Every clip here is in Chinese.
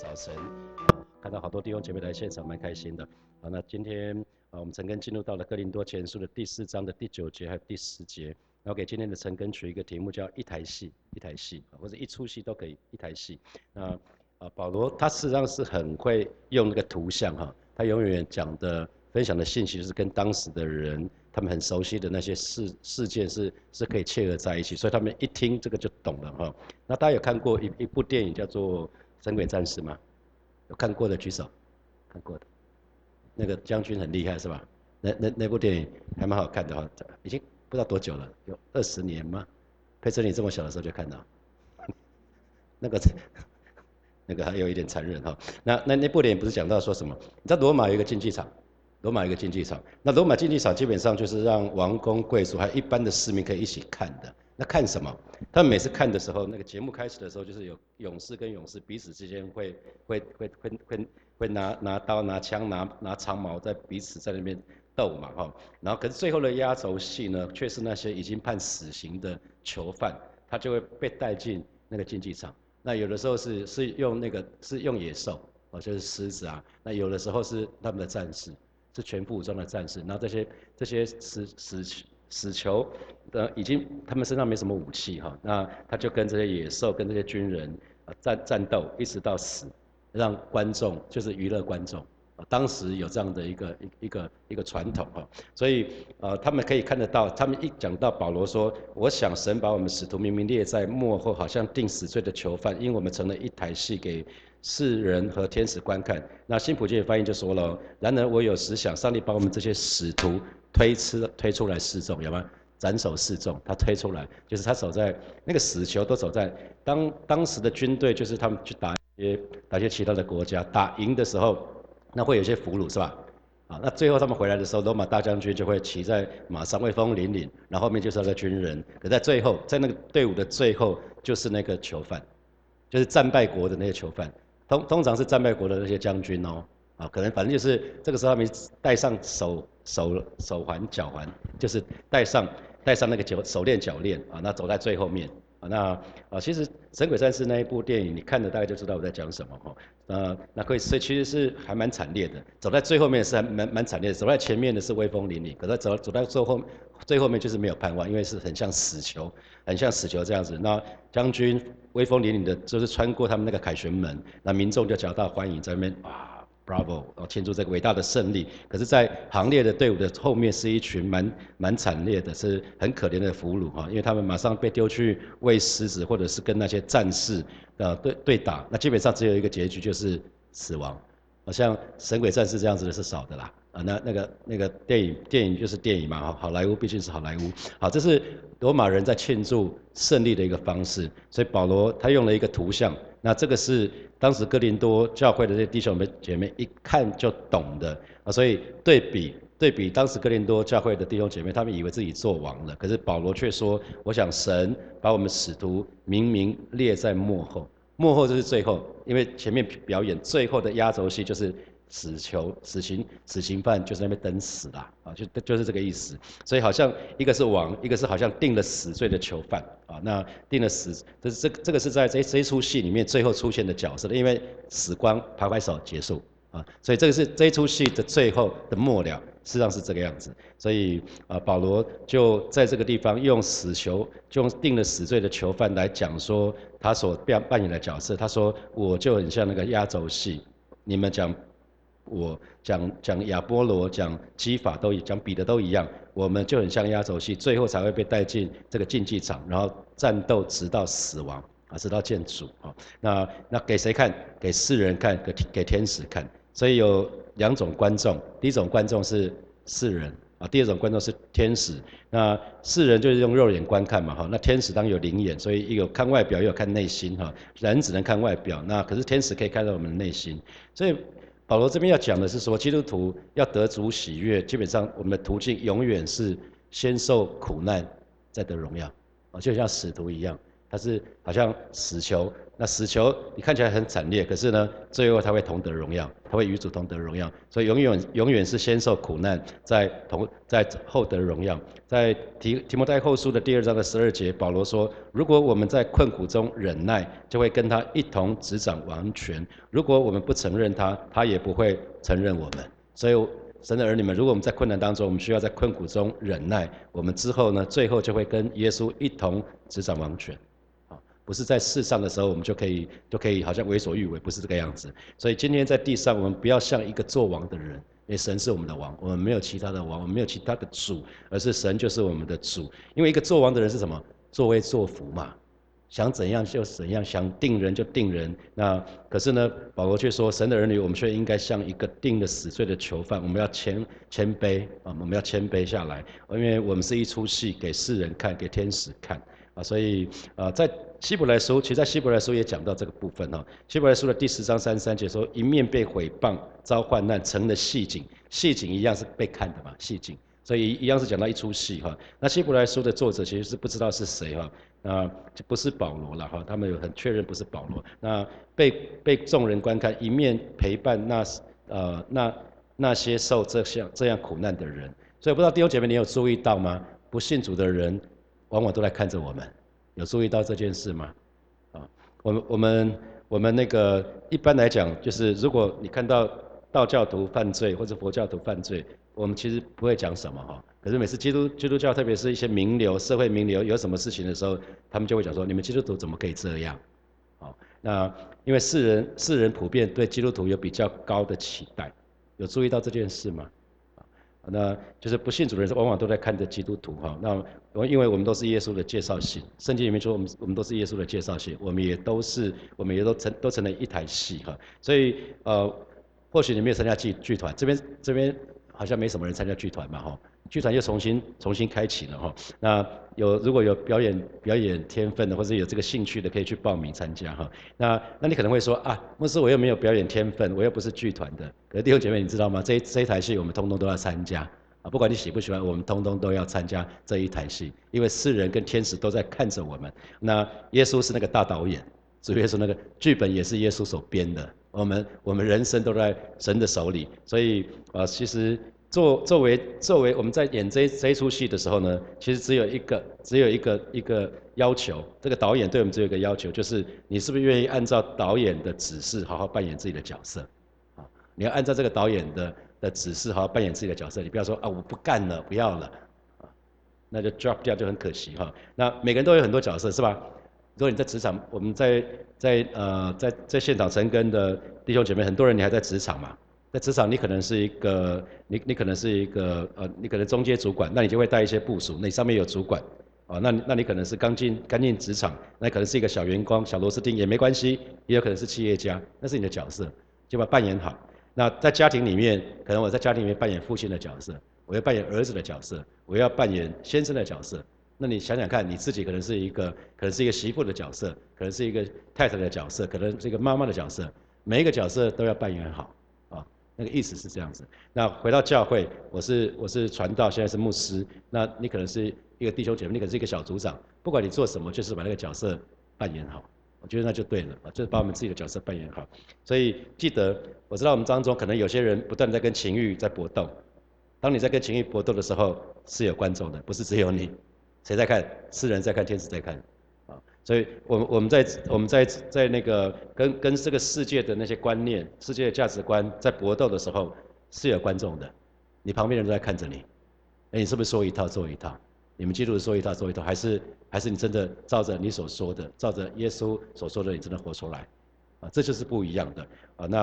早晨，看到好多弟兄姐妹来现场，蛮开心的。好，那今天啊，我们陈根进入到了哥林多前书的第四章的第九节还有第十节，然后给今天的陈根取一个题目叫一台戏，一台戏或者一出戏都可以，一台戏。那啊，保罗他事实上是很会用那个图像哈，他永远讲的分享的信息是跟当时的人他们很熟悉的那些事事件是是可以切合在一起，所以他们一听这个就懂了哈。那大家有看过一一部电影叫做《神鬼战士》吗？有看过的举手，看过的。那个将军很厉害是吧？那那那部电影还蛮好看的哈，已经不知道多久了，有二十年吗？佩珍你这么小的时候就看到，那个 那个还有一点残忍哈。那那那部电影不是讲到说什么？你知道罗马有一个竞技场，罗马有一个竞技场，那罗马竞技场基本上就是让王公贵族还有一般的市民可以一起看的。那看什么？他们每次看的时候，那个节目开始的时候，就是有勇士跟勇士彼此之间会会会会会会拿拿刀拿枪拿拿长矛在彼此在那边斗嘛哈。然后可是最后的压轴戏呢，却是那些已经判死刑的囚犯，他就会被带进那个竞技场。那有的时候是是用那个是用野兽，哦就是狮子啊。那有的时候是他们的战士，是全副武装的战士。然后这些这些死死。死囚的已经，他们身上没什么武器哈，那他就跟这些野兽、跟这些军人啊战战斗，一直到死，让观众就是娱乐观众。当时有这样的一个一一个一个传统哈，所以呃他们可以看得到，他们一讲到保罗说，我想神把我们使徒明明列在幕后，好像定死罪的囚犯，因为我们成了一台戏给世人和天使观看。那新普京的翻译就说了，然而我有时想，上帝把我们这些使徒。推出推出来示众，有吗？斩首示众，他推出来，就是他守在那个死囚都守在当当时的军队，就是他们去打一些打一些其他的国家，打赢的时候，那会有些俘虏是吧？啊，那最后他们回来的时候，罗马大将军就会骑在马上威风凛凛，然后后面就是那个军人，可在最后，在那个队伍的最后，就是那个囚犯，就是战败国的那些囚犯，通通常是战败国的那些将军哦。啊，可能反正就是这个时候他们戴上手手手环脚环，就是戴上戴上那个脚手链脚链啊，那走在最后面啊，那啊其实《神鬼战士》那一部电影你看了大概就知道我在讲什么哈，呃那可以所以其实是还蛮惨烈的，走在最后面是还蛮蛮惨烈的，走在前面的是威风凛凛，可是走走在最后最后面就是没有盼望，因为是很像死囚，很像死囚这样子，那将军威风凛凛的就是穿过他们那个凯旋门，那民众就夹道欢迎在那边啊。Bravo，庆祝这个伟大的胜利。可是，在行列的队伍的后面是一群蛮蛮惨烈的，是很可怜的俘虏哈，因为他们马上被丢去喂狮子，或者是跟那些战士呃对对打。那基本上只有一个结局，就是死亡。好像神鬼战士这样子的是少的啦。啊，那那个那个电影电影就是电影嘛，好好莱坞毕竟是好莱坞。好，这是罗马人在庆祝胜利的一个方式。所以保罗他用了一个图像。那这个是当时哥林多教会的这些弟兄们姐妹一看就懂的啊，所以对比对比当时哥林多教会的弟兄姐妹，他们以为自己做王了，可是保罗却说：我想神把我们使徒明明列在幕后，幕后就是最后，因为前面表演最后的压轴戏就是。死囚、死刑、死刑犯就在那边等死啦，啊，就就是这个意思。所以好像一个是王，一个是好像定了死罪的囚犯啊。那定了死，这这这个是在这这出戏里面最后出现的角色，因为死光拍拍手结束啊。所以这个是这一出戏的最后的末了，实际上是这个样子。所以啊，保罗就在这个地方用死囚，就用定了死罪的囚犯来讲说他所扮扮演的角色。他说我就很像那个压轴戏，你们讲。我讲讲亚波罗，讲基法都讲彼得都一样，我们就很像压轴戏，最后才会被带进这个竞技场，然后战斗直到死亡啊，直到见主啊。那那给谁看？给世人看，给给天使看。所以有两种观众，第一种观众是世人啊，第二种观众是天使。那世人就是用肉眼观看嘛哈，那天使当有灵眼，所以有看外表，又有看内心哈。人只能看外表，那可是天使可以看到我们的内心，所以。保罗这边要讲的是说，基督徒要得主喜悦，基本上我们的途径永远是先受苦难，再得荣耀，啊，就像使徒一样，他是好像死囚。那死囚你看起来很惨烈，可是呢，最后他会同得荣耀，他会与主同得荣耀，所以永远永远是先受苦难，在同在后得荣耀。在提提摩太后书的第二章的十二节，保罗说：如果我们在困苦中忍耐，就会跟他一同执掌王权；如果我们不承认他，他也不会承认我们。所以神的儿女们，如果我们在困难当中，我们需要在困苦中忍耐，我们之后呢，最后就会跟耶稣一同执掌王权。不是在世上的时候，我们就可以就可以好像为所欲为，不是这个样子。所以今天在地上，我们不要像一个做王的人，因为神是我们的王，我们没有其他的王，我们没有其他的主，而是神就是我们的主。因为一个做王的人是什么？作威作福嘛，想怎样就怎样，想定人就定人。那可是呢，保罗却说，神的儿女，我们却应该像一个定了死罪的囚犯，我们要谦谦卑啊，我们要谦卑下来，因为我们是一出戏给世人看，给天使看啊，所以啊，在。希伯来书，其实在希伯来书也讲到这个部分哈。希伯来书的第十章三十三节说，一面被毁谤，遭患难，成了戏景。戏景一样是被看的嘛，戏景。所以一样是讲到一出戏哈。那希伯来书的作者其实是不知道是谁哈，那不是保罗了哈。他们有很确认不是保罗。那被被众人观看，一面陪伴那呃那那些受这项这样苦难的人。所以不知道弟兄姐妹你有注意到吗？不信主的人，往往都来看着我们。有注意到这件事吗？啊，我们我们我们那个一般来讲，就是如果你看到道教徒犯罪或者佛教徒犯罪，我们其实不会讲什么哈。可是每次基督基督教，特别是一些名流、社会名流有什么事情的时候，他们就会讲说：你们基督徒怎么可以这样？好，那因为世人世人普遍对基督徒有比较高的期待，有注意到这件事吗？那就是不信主的人，往往都在看着基督徒哈。那我因为我们都是耶稣的介绍信，圣经里面说我们我们都是耶稣的介绍信，我们也都是我们也都成都成了一台戏哈。所以呃，或许你没有参加剧剧团，这边这边好像没什么人参加剧团嘛哈。剧团又重新重新开启了哈。那有如果有表演表演天分的，或者有这个兴趣的，可以去报名参加哈。那那你可能会说啊，牧师我又没有表演天分，我又不是剧团的。可是弟兄姐妹你知道吗？这这一台戏我们通通都要参加啊，不管你喜不喜欢，我们通通都要参加这一台戏，因为世人跟天使都在看着我们。那耶稣是那个大导演，主耶稣那个剧本也是耶稣所编的。我们我们人生都在神的手里，所以啊，其实。作作为作为我们在演这这出戏的时候呢，其实只有一个只有一个一个要求，这个导演对我们只有一个要求，就是你是不是愿意按照导演的指示好好扮演自己的角色，啊，你要按照这个导演的的指示好好扮演自己的角色，你不要说啊我不干了不要了，啊，那就 drop 掉就很可惜哈。那每个人都有很多角色是吧？如果你在职场，我们在在呃在在现场成根的弟兄姐妹，很多人你还在职场嘛？在职场，你可能是一个，你你可能是一个，呃，你可能中阶主管，那你就会带一些部署，那上面有主管，啊，那那你可能是刚进刚进职场，那可能是一个小员工、小螺丝钉也没关系，也有可能是企业家，那是你的角色，就把扮演好。那在家庭里面，可能我在家庭里面扮演父亲的角色，我要扮演儿子的角色，我要扮演先生的角色。那你想想看，你自己可能是一个，可能是一个媳妇的角色，可能是一个太太的角色，可能是一个妈妈的角色，每一个角色都要扮演好。那个意思是这样子。那回到教会，我是我是传道，现在是牧师。那你可能是一个弟兄姐妹，你可能是一个小组长。不管你做什么，就是把那个角色扮演好。我觉得那就对了，就是把我们自己的角色扮演好。所以记得，我知道我们当中可能有些人不断在跟情欲在搏斗。当你在跟情欲搏斗的时候，是有观众的，不是只有你。谁在看？世人在看，天使在看。所以，我们我们在我们在在那个跟跟这个世界的那些观念、世界的价值观在搏斗的时候，是有观众的，你旁边人都在看着你，哎，你是不是说一套做一套？你们基督徒说一套做一套，还是还是你真的照着你所说的，照着耶稣所说的，你真的活出来？啊，这就是不一样的啊。那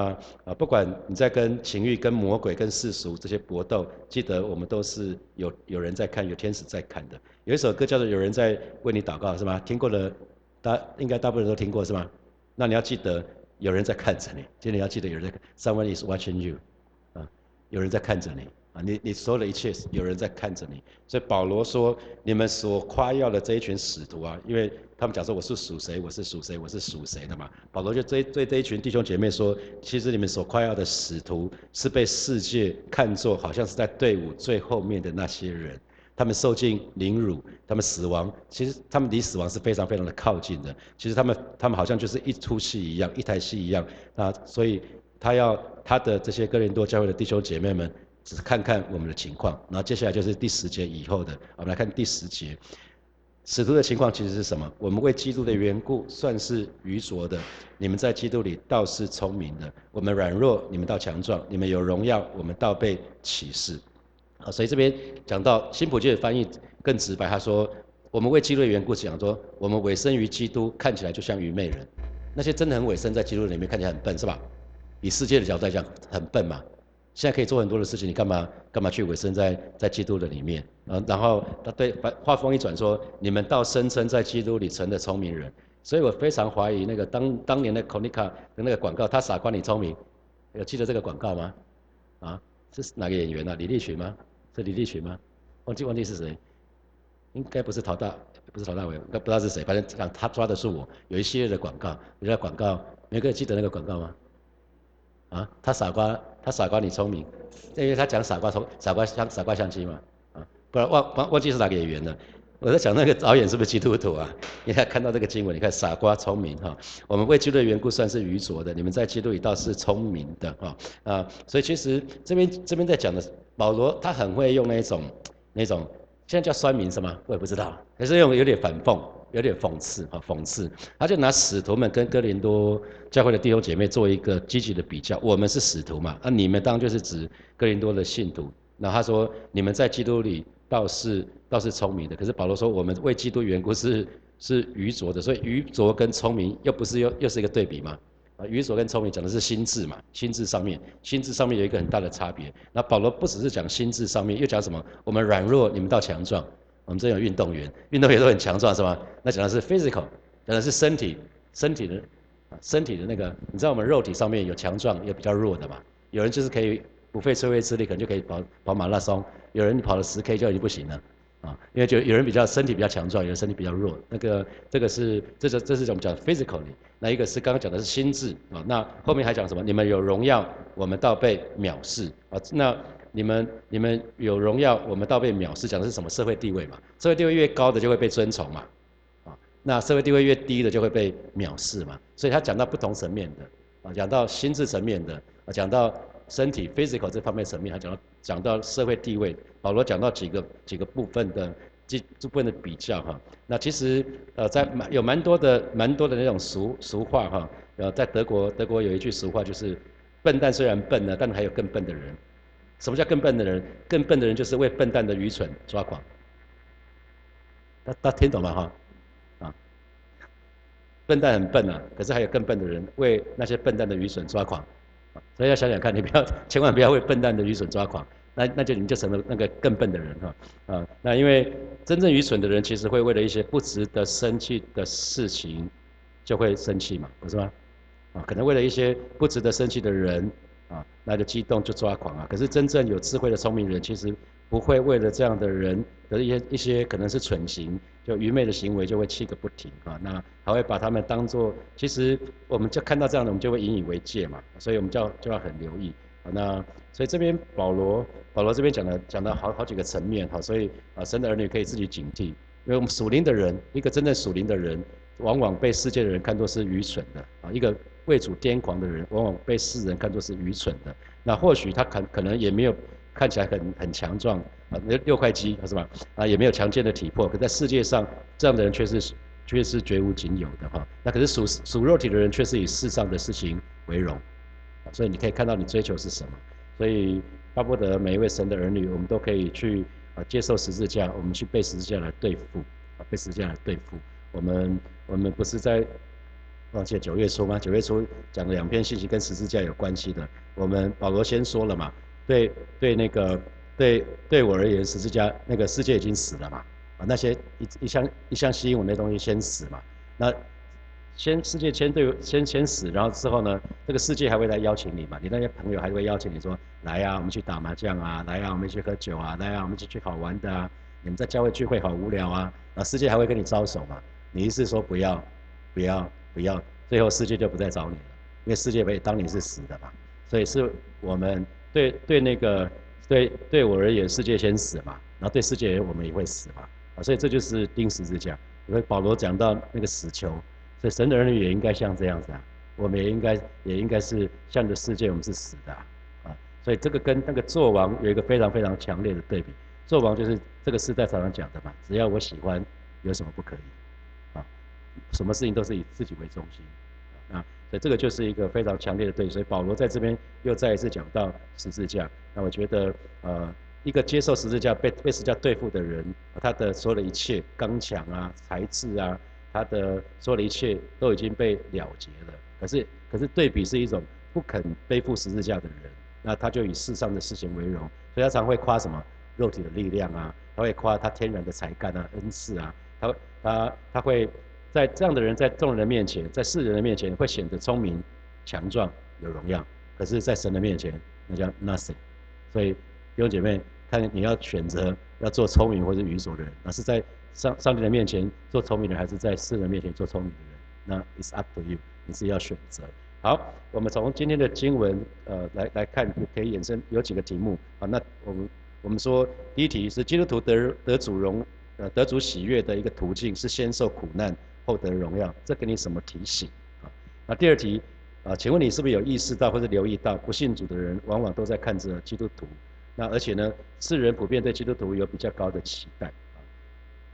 啊，不管你在跟情欲、跟魔鬼、跟世俗这些搏斗，记得我们都是有有人在看，有天使在看的。有一首歌叫做《有人在为你祷告》，是吗？听过的，大应该大部分人都听过，是吗？那你要记得，有人在看着你。今天要记得，有人在，someone is watching you，啊，有人在看着你。你你说的一切，有人在看着你。所以保罗说，你们所夸耀的这一群使徒啊，因为他们讲说我是属谁，我是属谁，我是属谁的嘛。保罗就对对这一群弟兄姐妹说，其实你们所夸耀的使徒，是被世界看作好像是在队伍最后面的那些人。他们受尽凌辱，他们死亡，其实他们离死亡是非常非常的靠近的。其实他们他们好像就是一出戏一样，一台戏一样啊。所以他要他的这些哥林多教会的弟兄姐妹们，只是看看我们的情况。然后接下来就是第十节以后的，我们来看第十节。使徒的情况其实是什么？我们为基督的缘故算是愚拙的，你们在基督里倒是聪明的。我们软弱，你们倒强壮；你们有荣耀，我们倒被歧视。啊，所以这边讲到新普界的翻译更直白，他说：我们为基督的缘故讲说，我们委身于基督，看起来就像愚昧人。那些真的很委身在基督里面，看起来很笨，是吧？以世界的角度来讲，很笨嘛。现在可以做很多的事情，你干嘛干嘛去委身在在基督的里面？啊，然后他对把话锋一转说：“你们倒声称在基督里成的聪明人。”所以我非常怀疑那个当当年的 Konica 的那个广告，他傻瓜你聪明，有记得这个广告吗？啊，是哪个演员啊？李立群吗？是李立群吗？忘记忘记是谁？应该不是陶大，不是陶大伟，不知道是谁。反正他抓的是我。有一系列的广告，有个广告，每个人记得那个广告吗？啊，他傻瓜。他傻瓜，你聪明，因为他讲傻瓜聪傻瓜相傻瓜相亲嘛，啊，不然忘忘忘记是哪个演员了。我在讲那个导演是不是基督徒啊？你看看到这个经文，你看傻瓜聪明哈，我们为基督的缘故算是愚拙的，你们在基督里倒是聪明的哈啊，所以其实这边这边在讲的保罗，他很会用那一种那种现在叫酸民是吗？我也不知道，还是用有点反讽。有点讽刺啊，讽刺，他就拿使徒们跟哥林多教会的弟兄姐妹做一个积极的比较。我们是使徒嘛，那你们当就是指哥林多的信徒。那他说，你们在基督里倒是倒是聪明的，可是保罗说，我们为基督缘故是是愚拙的。所以愚拙跟聪明又不是又又是一个对比吗？啊，愚拙跟聪明讲的是心智嘛，心智上面，心智上面有一个很大的差别。那保罗不只是讲心智上面，又讲什么？我们软弱，你们倒强壮。我们这有运动员，运动员都很强壮，是吗？那讲的是 physical，讲的是身体，身体的，身体的那个，你知道我们肉体上面有强壮，有比较弱的嘛？有人就是可以不费吹灰之力，可能就可以跑跑马拉松；有人跑了十 K 就已经不行了，啊，因为就有人比较身体比较强壮，有人身体比较弱。那个这个是，这是这是我们讲 physically，那一个是刚刚讲的是心智啊。那后面还讲什么？你们有荣耀，我们倒被藐视啊。那你们你们有荣耀，我们倒被藐视，讲的是什么社会地位嘛？社会地位越高的就会被尊崇嘛，啊，那社会地位越低的就会被藐视嘛。所以他讲到不同层面的，啊，讲到心智层面的，啊，讲到身体 physical 这方面层面，还讲到讲到社会地位。保罗讲到几个几个部分的这这部分的比较哈。那其实呃在蛮有蛮多的蛮多的那种俗俗话哈，呃在德国德国有一句俗话就是笨蛋虽然笨呢，但还有更笨的人。什么叫更笨的人？更笨的人就是为笨蛋的愚蠢抓狂。大大家听懂了哈？啊，笨蛋很笨啊，可是还有更笨的人为那些笨蛋的愚蠢抓狂。所以要想想看，你不要千万不要为笨蛋的愚蠢抓狂，那那就你就成了那个更笨的人哈。啊，那因为真正愚蠢的人其实会为了一些不值得生气的事情就会生气嘛，不是吗？啊，可能为了一些不值得生气的人。啊，那就激动就抓狂啊！可是真正有智慧的聪明人，其实不会为了这样的人的一些一些可能是蠢行，就愚昧的行为，就会气个不停啊。那还会把他们当做，其实我们就看到这样的，我们就会引以为戒嘛。所以我们就要就要很留意啊。那所以这边保罗保罗这边讲的讲的好好几个层面哈，所以啊，神的儿女可以自己警惕，因为我们属灵的人，一个真正属灵的人，往往被世界的人看作是愚蠢的啊，一个。为主癫狂的人，往往被世人看作是愚蠢的。那或许他可可能也没有看起来很很强壮啊，那六块肌是吧？啊，也没有强健的体魄。可在世界上，这样的人却是却是绝无仅有的哈。那可是属属肉体的人，却是以世上的事情为荣。所以你可以看到你追求是什么。所以巴不得每一位神的儿女，我们都可以去啊接受十字架，我们去被十字架来对付啊，被十字架来对付。我们我们不是在。忘记九月初吗？九月初讲了两篇信息跟十字架有关系的。我们保罗先说了嘛，对对那个对对我而言，十字架那个世界已经死了嘛，啊那些一一向一向吸引我那东西先死嘛。那先世界先对先先死，然后之后呢，这个世界还会来邀请你嘛？你那些朋友还会邀请你说来呀，我们去打麻将啊，来呀，我们去喝酒啊，来呀，我们去去好玩的啊。你们在教会聚会好无聊啊，啊世界还会跟你招手嘛？你意思说不要不要？不要，最后世界就不再找你了，因为世界被当你是死的嘛，所以是我们对对那个对对我而言，世界先死嘛，然后对世界而言，我们也会死嘛，啊，所以这就是钉十字架。因为保罗讲到那个死囚，所以神的儿女也应该像这样子啊，我们也应该也应该是向着世界，我们是死的啊，所以这个跟那个做王有一个非常非常强烈的对比。做王就是这个时代常常讲的嘛，只要我喜欢，有什么不可以？什么事情都是以自己为中心，啊，所以这个就是一个非常强烈的对比。所以保罗在这边又再一次讲到十字架，那我觉得呃。一个接受十字架被被十字架对付的人，他的所有的一切刚强啊、才智啊，他的所有的一切都已经被了结了。可是，可是对比是一种不肯背负十字架的人，那他就以世上的事情为荣，所以他常会夸什么肉体的力量啊，他会夸他天然的才干啊、恩赐啊，他他他会在这样的人在众人的面前，在世人的面前会显得聪明、强壮、有荣耀。可是，在神的面前，那叫 nothing。所以弟兄姐妹。看你要选择要做聪明或者愚拙的人，那是在上上帝的面前做聪明的，还是在世人面前做聪明的人？那 it's up to you，你是要选择。好，我们从今天的经文呃来来看，可以衍生有几个题目啊。那我们我们说第一题是基督徒得得主荣呃得主喜悦的一个途径是先受苦难后得荣耀，这给你什么提醒啊？那第二题啊，请问你是不是有意识到或者留意到不信主的人往往都在看着基督徒？那而且呢，世人普遍对基督徒有比较高的期待啊。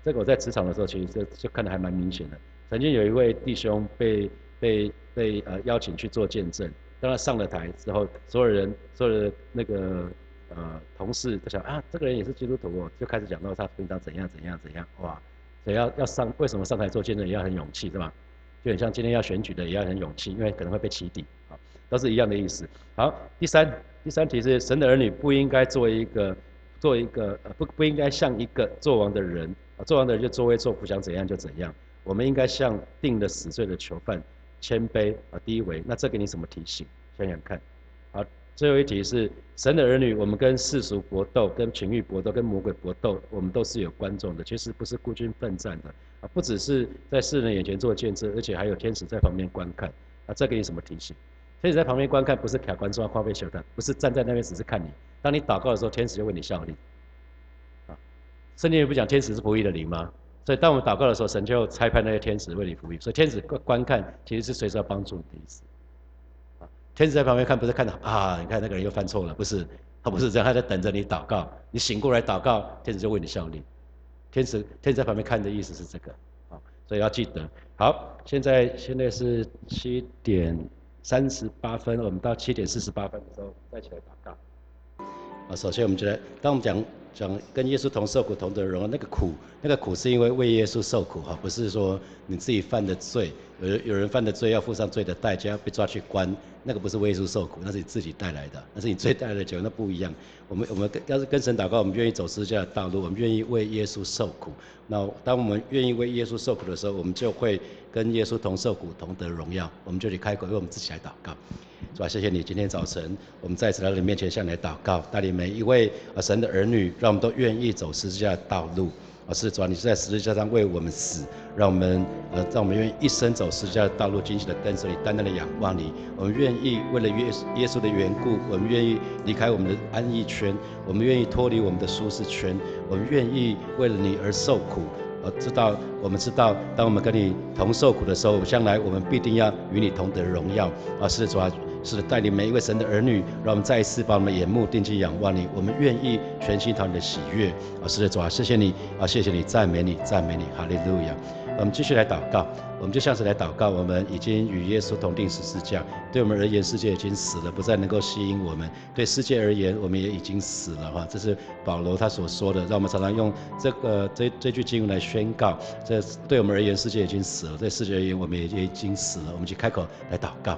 这个我在职场的时候，其实就就看得还蛮明显的。曾经有一位弟兄被被被呃邀请去做见证，当他上了台之后，所有人所有的那个呃同事都想啊，这个人也是基督徒哦，就开始讲到他平常怎样怎样怎样，哇，所以要要上为什么上台做见证也要很勇气，对吧？就很像今天要选举的也要很勇气，因为可能会被起底啊，都是一样的意思。好，第三。第三题是神的儿女不应该做一个，做一个呃不不应该像一个做王的人啊，做王的人就作威作福，想怎样就怎样。我们应该像定了死罪的囚犯，谦卑啊低微。那这给你什么提醒？想想看。最后一题是神的儿女，我们跟世俗搏斗，跟情欲搏斗，跟魔鬼搏斗，我们都是有观众的，其实不是孤军奋战的啊，不只是在世人眼前做见证，而且还有天使在旁边观看。啊，这给你什么提醒？天使在旁边观看，不是卡观众啊，花费小的，不是站在那边只是看你。当你祷告的时候，天使就为你效力。啊，圣经不讲天使是仆役的灵吗？所以当我们祷告的时候，神就差派那些天使为你服役。所以天使观观看，其实是随时要帮助你的意思。天使在旁边看，不是看到啊，你看那个人又犯错了，不是，他不是这样，他在等着你祷告。你醒过来祷告，天使就为你效力。天使天使在旁边看的意思是这个。啊，所以要记得。好，现在现在是七点。三十八分，我们到七点四十八分的时候再起来祷告。啊，首先我们觉得，当我们讲讲跟耶稣同受苦同得荣，那个苦，那个苦是因为为耶稣受苦哈，不是说你自己犯的罪，有有人犯的罪要付上罪的代价，要被抓去关。那个不是为耶稣受苦，那是你自己带来的，那是你罪带来的结果，那不一样。我们我们要是跟神祷告，我们愿意走十字架的道路，我们愿意为耶稣受苦。那当我们愿意为耶稣受苦的时候，我们就会跟耶稣同受苦，同得荣耀。我们就去开口，为我们自己来祷告，是吧？谢谢你，今天早晨我们再次来到你面前向你来祷告，带领每一位神的儿女，让我们都愿意走十字架的道路。啊，是主啊，你是在十字架上为我们死，让我们呃，让我们愿意一生走十字架的道路，惊喜的跟随你，单单的仰望你。我们愿意为了耶耶稣的缘故，我们愿意离开我们的安逸圈，我们愿意脱离我们的舒适圈，我们愿意为了你而受苦。呃，知道我们知道，当我们跟你同受苦的时候，将来我们必定要与你同得荣耀。啊，是主啊。是的带领每一位神的儿女，让我们再一次把我们的眼目定睛仰望你。我们愿意全心讨你的喜悦。啊，是的，主啊，谢谢你啊，谢谢你，赞美你，赞美你，哈利路亚。我们继续来祷告，我们就像是来祷告。我们已经与耶稣同定十字架，对我们而言，世界已经死了，不再能够吸引我们；对世界而言，我们也已经死了。哈，这是保罗他所说的。让我们常常用这个这这句经文来宣告：这对我们而言，世界已经死了；对世界而言，我们也也已经死了。我们去开口来祷告。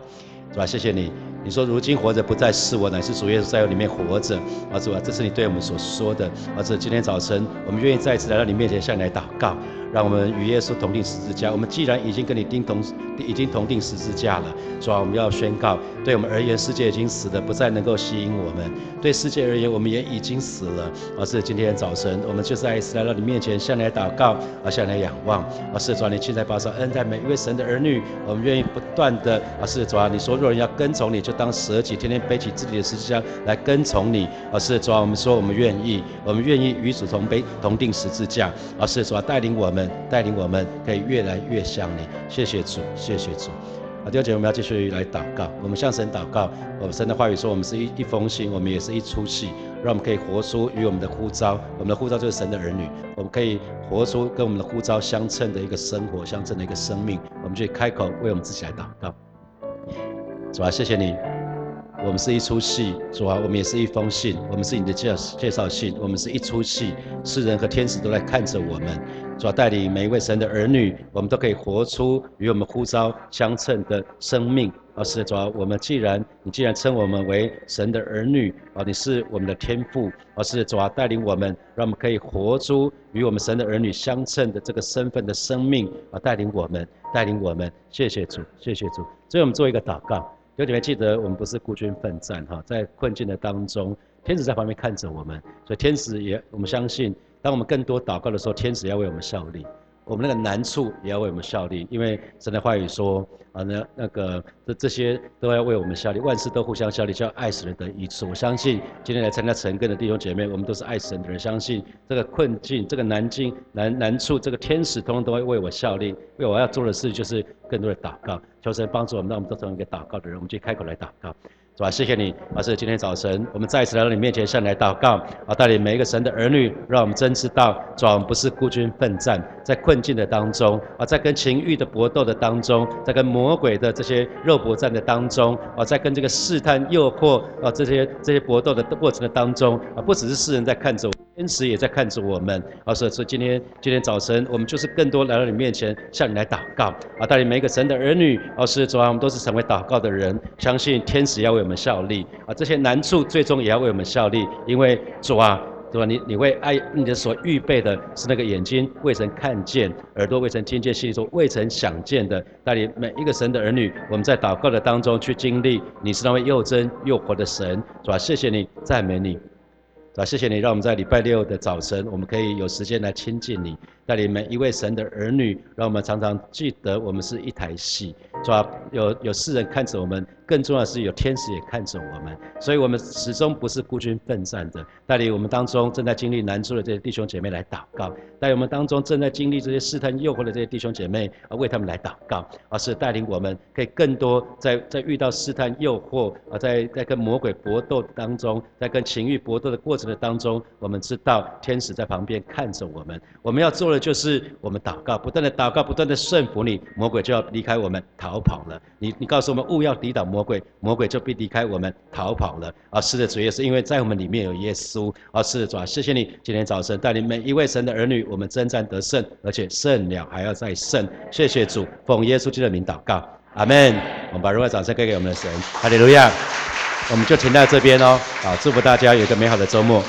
是吧？谢谢你。你说如今活着不再是我，乃是主耶稣在我里面活着。啊，主啊，这是你对我们所说的。啊，这今天早晨，我们愿意再一次来到你面前向你来祷告，让我们与耶稣同定十字架。我们既然已经跟你钉同已经同定十字架了。主啊，我们要宣告，对我们而言，世界已经死的不再能够吸引我们；对世界而言，我们也已经死了。而是今天早晨，我们就在来到你面前，向你来祷告，啊，向你仰望。啊，是主啊，你现在保守恩待每一位神的儿女，我们愿意不断的啊，是主啊，你说若人要跟从你，就当舍己，天天背起自己的十字架来跟从你。啊，是主啊，我们说我们愿意，我们愿意与主同背同定十字架。啊，是主啊，带领我们，带领我们可以越来越像你。谢谢主，谢谢主。好，第二节我们要继续来祷告。我们向神祷告，我们神的话语说，我们是一一封信，我们也是一出戏，让我们可以活出与我们的呼召。我们的呼召就是神的儿女，我们可以活出跟我们的呼召相称的一个生活，相称的一个生命。我们就开口为我们自己来祷告。主啊，谢谢你。我们是一出戏，主啊，我们也是一封信，我们是你的介介绍信，我们是一出戏，世人和天使都在看着我们，主啊，带领每一位神的儿女，我们都可以活出与我们呼召相称的生命。啊，是主啊，我们既然你既然称我们为神的儿女，啊，你是我们的天父，啊，是主啊，带领我们，让我们可以活出与我们神的儿女相称的这个身份的生命，啊，带领我们，带领我们，谢谢主，谢谢主。所以我们做一个祷告。有你们记得，我们不是孤军奋战哈，在困境的当中，天使在旁边看着我们，所以天使也，我们相信，当我们更多祷告的时候，天使要为我们效力。我们那个难处也要为我们效力，因为神的话语说啊，那那个这这些都要为我们效力，万事都互相效力，叫爱死人的一处。我相信今天来参加成根的弟兄姐妹，我们都是爱神的人，相信这个困境、这个难境、难难处，这个天使通通都会为我效力。为我要做的事就是更多的祷告，求神帮助我们，让我们都成为一个祷告的人。我们就开口来祷告。是吧？谢谢你，而是今天早晨，我们再一次来到你面前，向你来祷告，啊，带领每一个神的儿女，让我们真知道，主我们不是孤军奋战，在困境的当中，啊，在跟情欲的搏斗的当中，在跟魔鬼的这些肉搏战的当中，啊，在跟这个试探、诱惑，啊，这些这些搏斗的过程的当中，啊，不只是世人在看着。天使也在看着我们，啊，所以说今天今天早晨，我们就是更多来到你面前，向你来祷告，啊，带领每一个神的儿女，啊，是主啊，我们都是成为祷告的人，相信天使要为我们效力，啊，这些难处最终也要为我们效力，因为主啊，对吧？你你为爱你的所预备的是那个眼睛未曾看见，耳朵未曾听见，心中未曾想见的，带领每一个神的儿女，我们在祷告的当中去经历，你是那位又真又活的神，是吧？谢谢你，赞美你。啊，谢谢你，让我们在礼拜六的早晨，我们可以有时间来亲近你，带领每一位神的儿女，让我们常常记得我们是一台戏，是吧？有有世人看着我们。更重要的是，有天使也看着我们，所以我们始终不是孤军奋战的。带领我们当中正在经历难处的这些弟兄姐妹来祷告，带领我们当中正在经历这些试探诱惑的这些弟兄姐妹啊，为他们来祷告，而是带领我们可以更多在在遇到试探诱惑啊，在在跟魔鬼搏斗当中，在跟情欲搏斗的过程的当中，我们知道天使在旁边看着我们。我们要做的就是我们祷告，不断的祷告，不断的顺服你，魔鬼就要离开我们逃跑了。你你告诉我们，勿要抵挡。魔鬼，魔鬼就必离开我们，逃跑了。啊，是的，主也是因为在我们里面有耶稣。啊，是的，主啊，谢谢你今天早晨带领每一位神的儿女，我们征战得胜，而且胜了还要再胜。谢谢主，奉耶稣基督的名祷告，阿门。我们把荣耀掌声给给我们的神，哈利路亚。我们就停在这边哦。啊，祝福大家有一个美好的周末。